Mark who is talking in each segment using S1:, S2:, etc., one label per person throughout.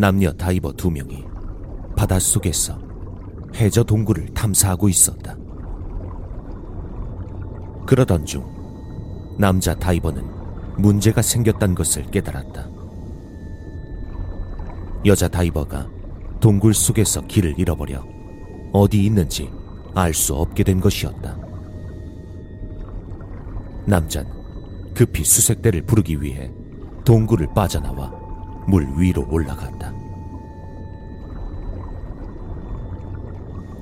S1: 남녀 다이버 두 명이 바닷속에서 해저 동굴을 탐사하고 있었다. 그러던 중 남자 다이버는 문제가 생겼다는 것을 깨달았다. 여자 다이버가 동굴 속에서 길을 잃어버려 어디 있는지 알 수 없게 된 것이었다. 남잔 급히 수색대를 부르기 위해 동굴을 빠져나와 물 위로 올라갔다.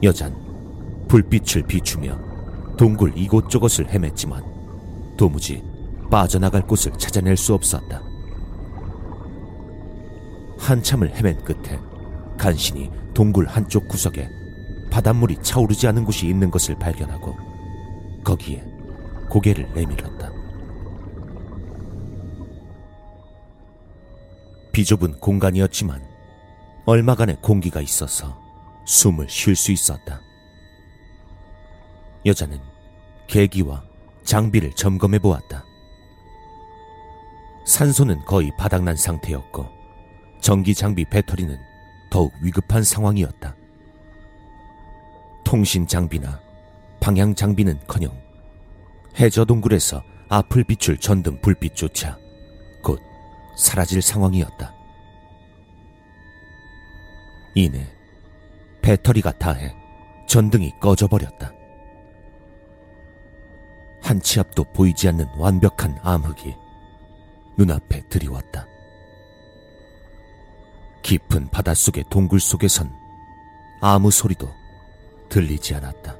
S1: 여잔 불빛을 비추며 동굴 이곳저곳을 헤맸지만 도무지 빠져나갈 곳을 찾아낼 수 없었다. 한참을 헤맨 끝에 간신히 동굴 한쪽 구석에 바닷물이 차오르지 않은 곳이 있는 것을 발견하고 거기에 고개를 내밀었다. 비좁은 공간이었지만 얼마간의 공기가 있어서 숨을 쉴 수 있었다. 여자는 계기와 장비를 점검해 보았다. 산소는 거의 바닥난 상태였고 전기 장비 배터리는 더욱 위급한 상황이었다. 통신 장비나 방향 장비는커녕 해저 동굴에서 앞을 비출 전등 불빛조차 곧 사라질 상황이었다. 이내 배터리가 다해 전등이 꺼져버렸다. 한 치 앞도 보이지 않는 완벽한 암흑이 눈앞에 드리웠다. 깊은 바닷속의 동굴 속에선 아무 소리도 들리지 않았다.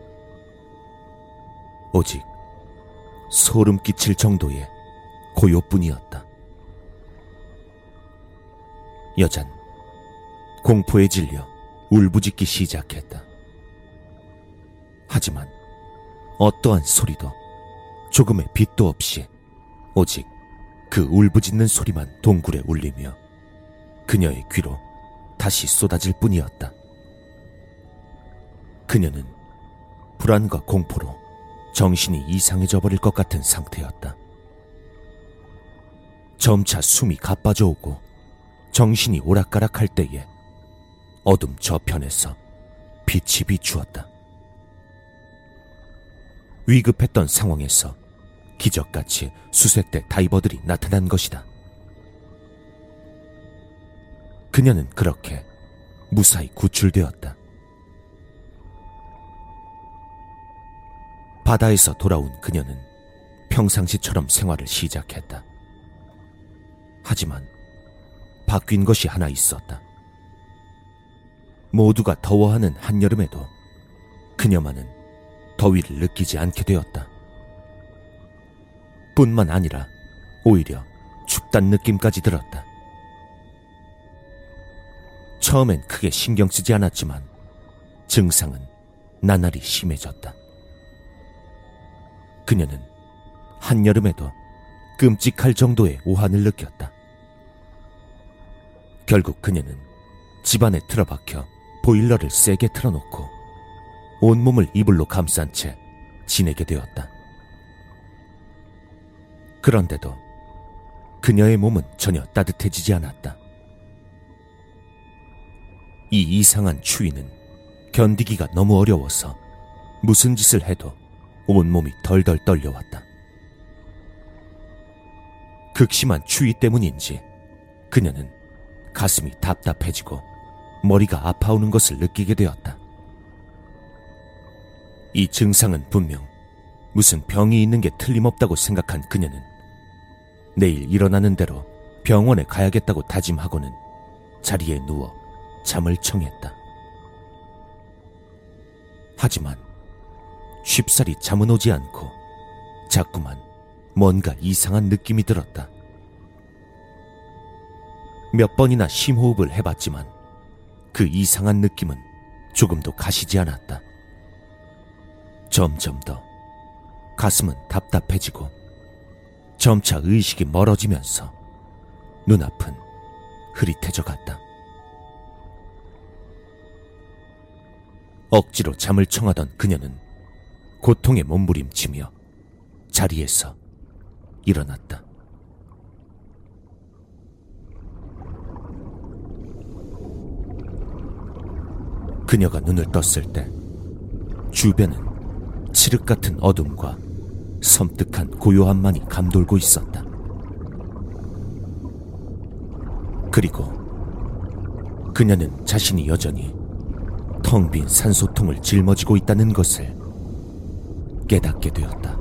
S1: 오직 소름 끼칠 정도의 고요뿐이었다. 여잔 공포에 질려 울부짖기 시작했다. 하지만 어떠한 소리도 조금의 빛도 없이 오직 그 울부짖는 소리만 동굴에 울리며 그녀의 귀로 다시 쏟아질 뿐이었다. 그녀는 불안과 공포로 정신이 이상해져 버릴 것 같은 상태였다. 점차 숨이 가빠져 오고 정신이 오락가락할 때에 어둠 저편에서 빛이 비추었다. 위급했던 상황에서 기적같이 수색대 다이버들이 나타난 것이다. 그녀는 그렇게 무사히 구출되었다. 바다에서 돌아온 그녀는 평상시처럼 생활을 시작했다. 하지만 바뀐 것이 하나 있었다. 모두가 더워하는 한여름에도 그녀만은 더위를 느끼지 않게 되었다. 뿐만 아니라 오히려 춥단 느낌까지 들었다. 처음엔 크게 신경 쓰지 않았지만 증상은 나날이 심해졌다. 그녀는 한여름에도 끔찍할 정도의 오한을 느꼈다. 결국 그녀는 집안에 틀어박혀 보일러를 세게 틀어놓고 온몸을 이불로 감싼 채 지내게 되었다. 그런데도 그녀의 몸은 전혀 따뜻해지지 않았다. 이 이상한 추위는 견디기가 너무 어려워서 무슨 짓을 해도 온몸이 덜덜 떨려왔다. 극심한 추위 때문인지 그녀는 가슴이 답답해지고 머리가 아파오는 것을 느끼게 되었다. 이 증상은 분명 무슨 병이 있는 게 틀림없다고 생각한 그녀는 내일 일어나는 대로 병원에 가야겠다고 다짐하고는 자리에 누워 잠을 청했다. 하지만 쉽사리 잠은 오지 않고 자꾸만 뭔가 이상한 느낌이 들었다. 몇 번이나 심호흡을 해봤지만 그 이상한 느낌은 조금도 가시지 않았다. 점점 더 가슴은 답답해지고 점차 의식이 멀어지면서 눈앞은 흐릿해져 갔다. 억지로 잠을 청하던 그녀는 고통에 몸부림치며 자리에서 일어났다. 그녀가 눈을 떴을 때 주변은 칠흑 같은 어둠과 섬뜩한 고요함만이 감돌고 있었다. 그리고 그녀는 자신이 여전히 텅 빈 산소통을 짊어지고 있다는 것을 깨닫게 되었다.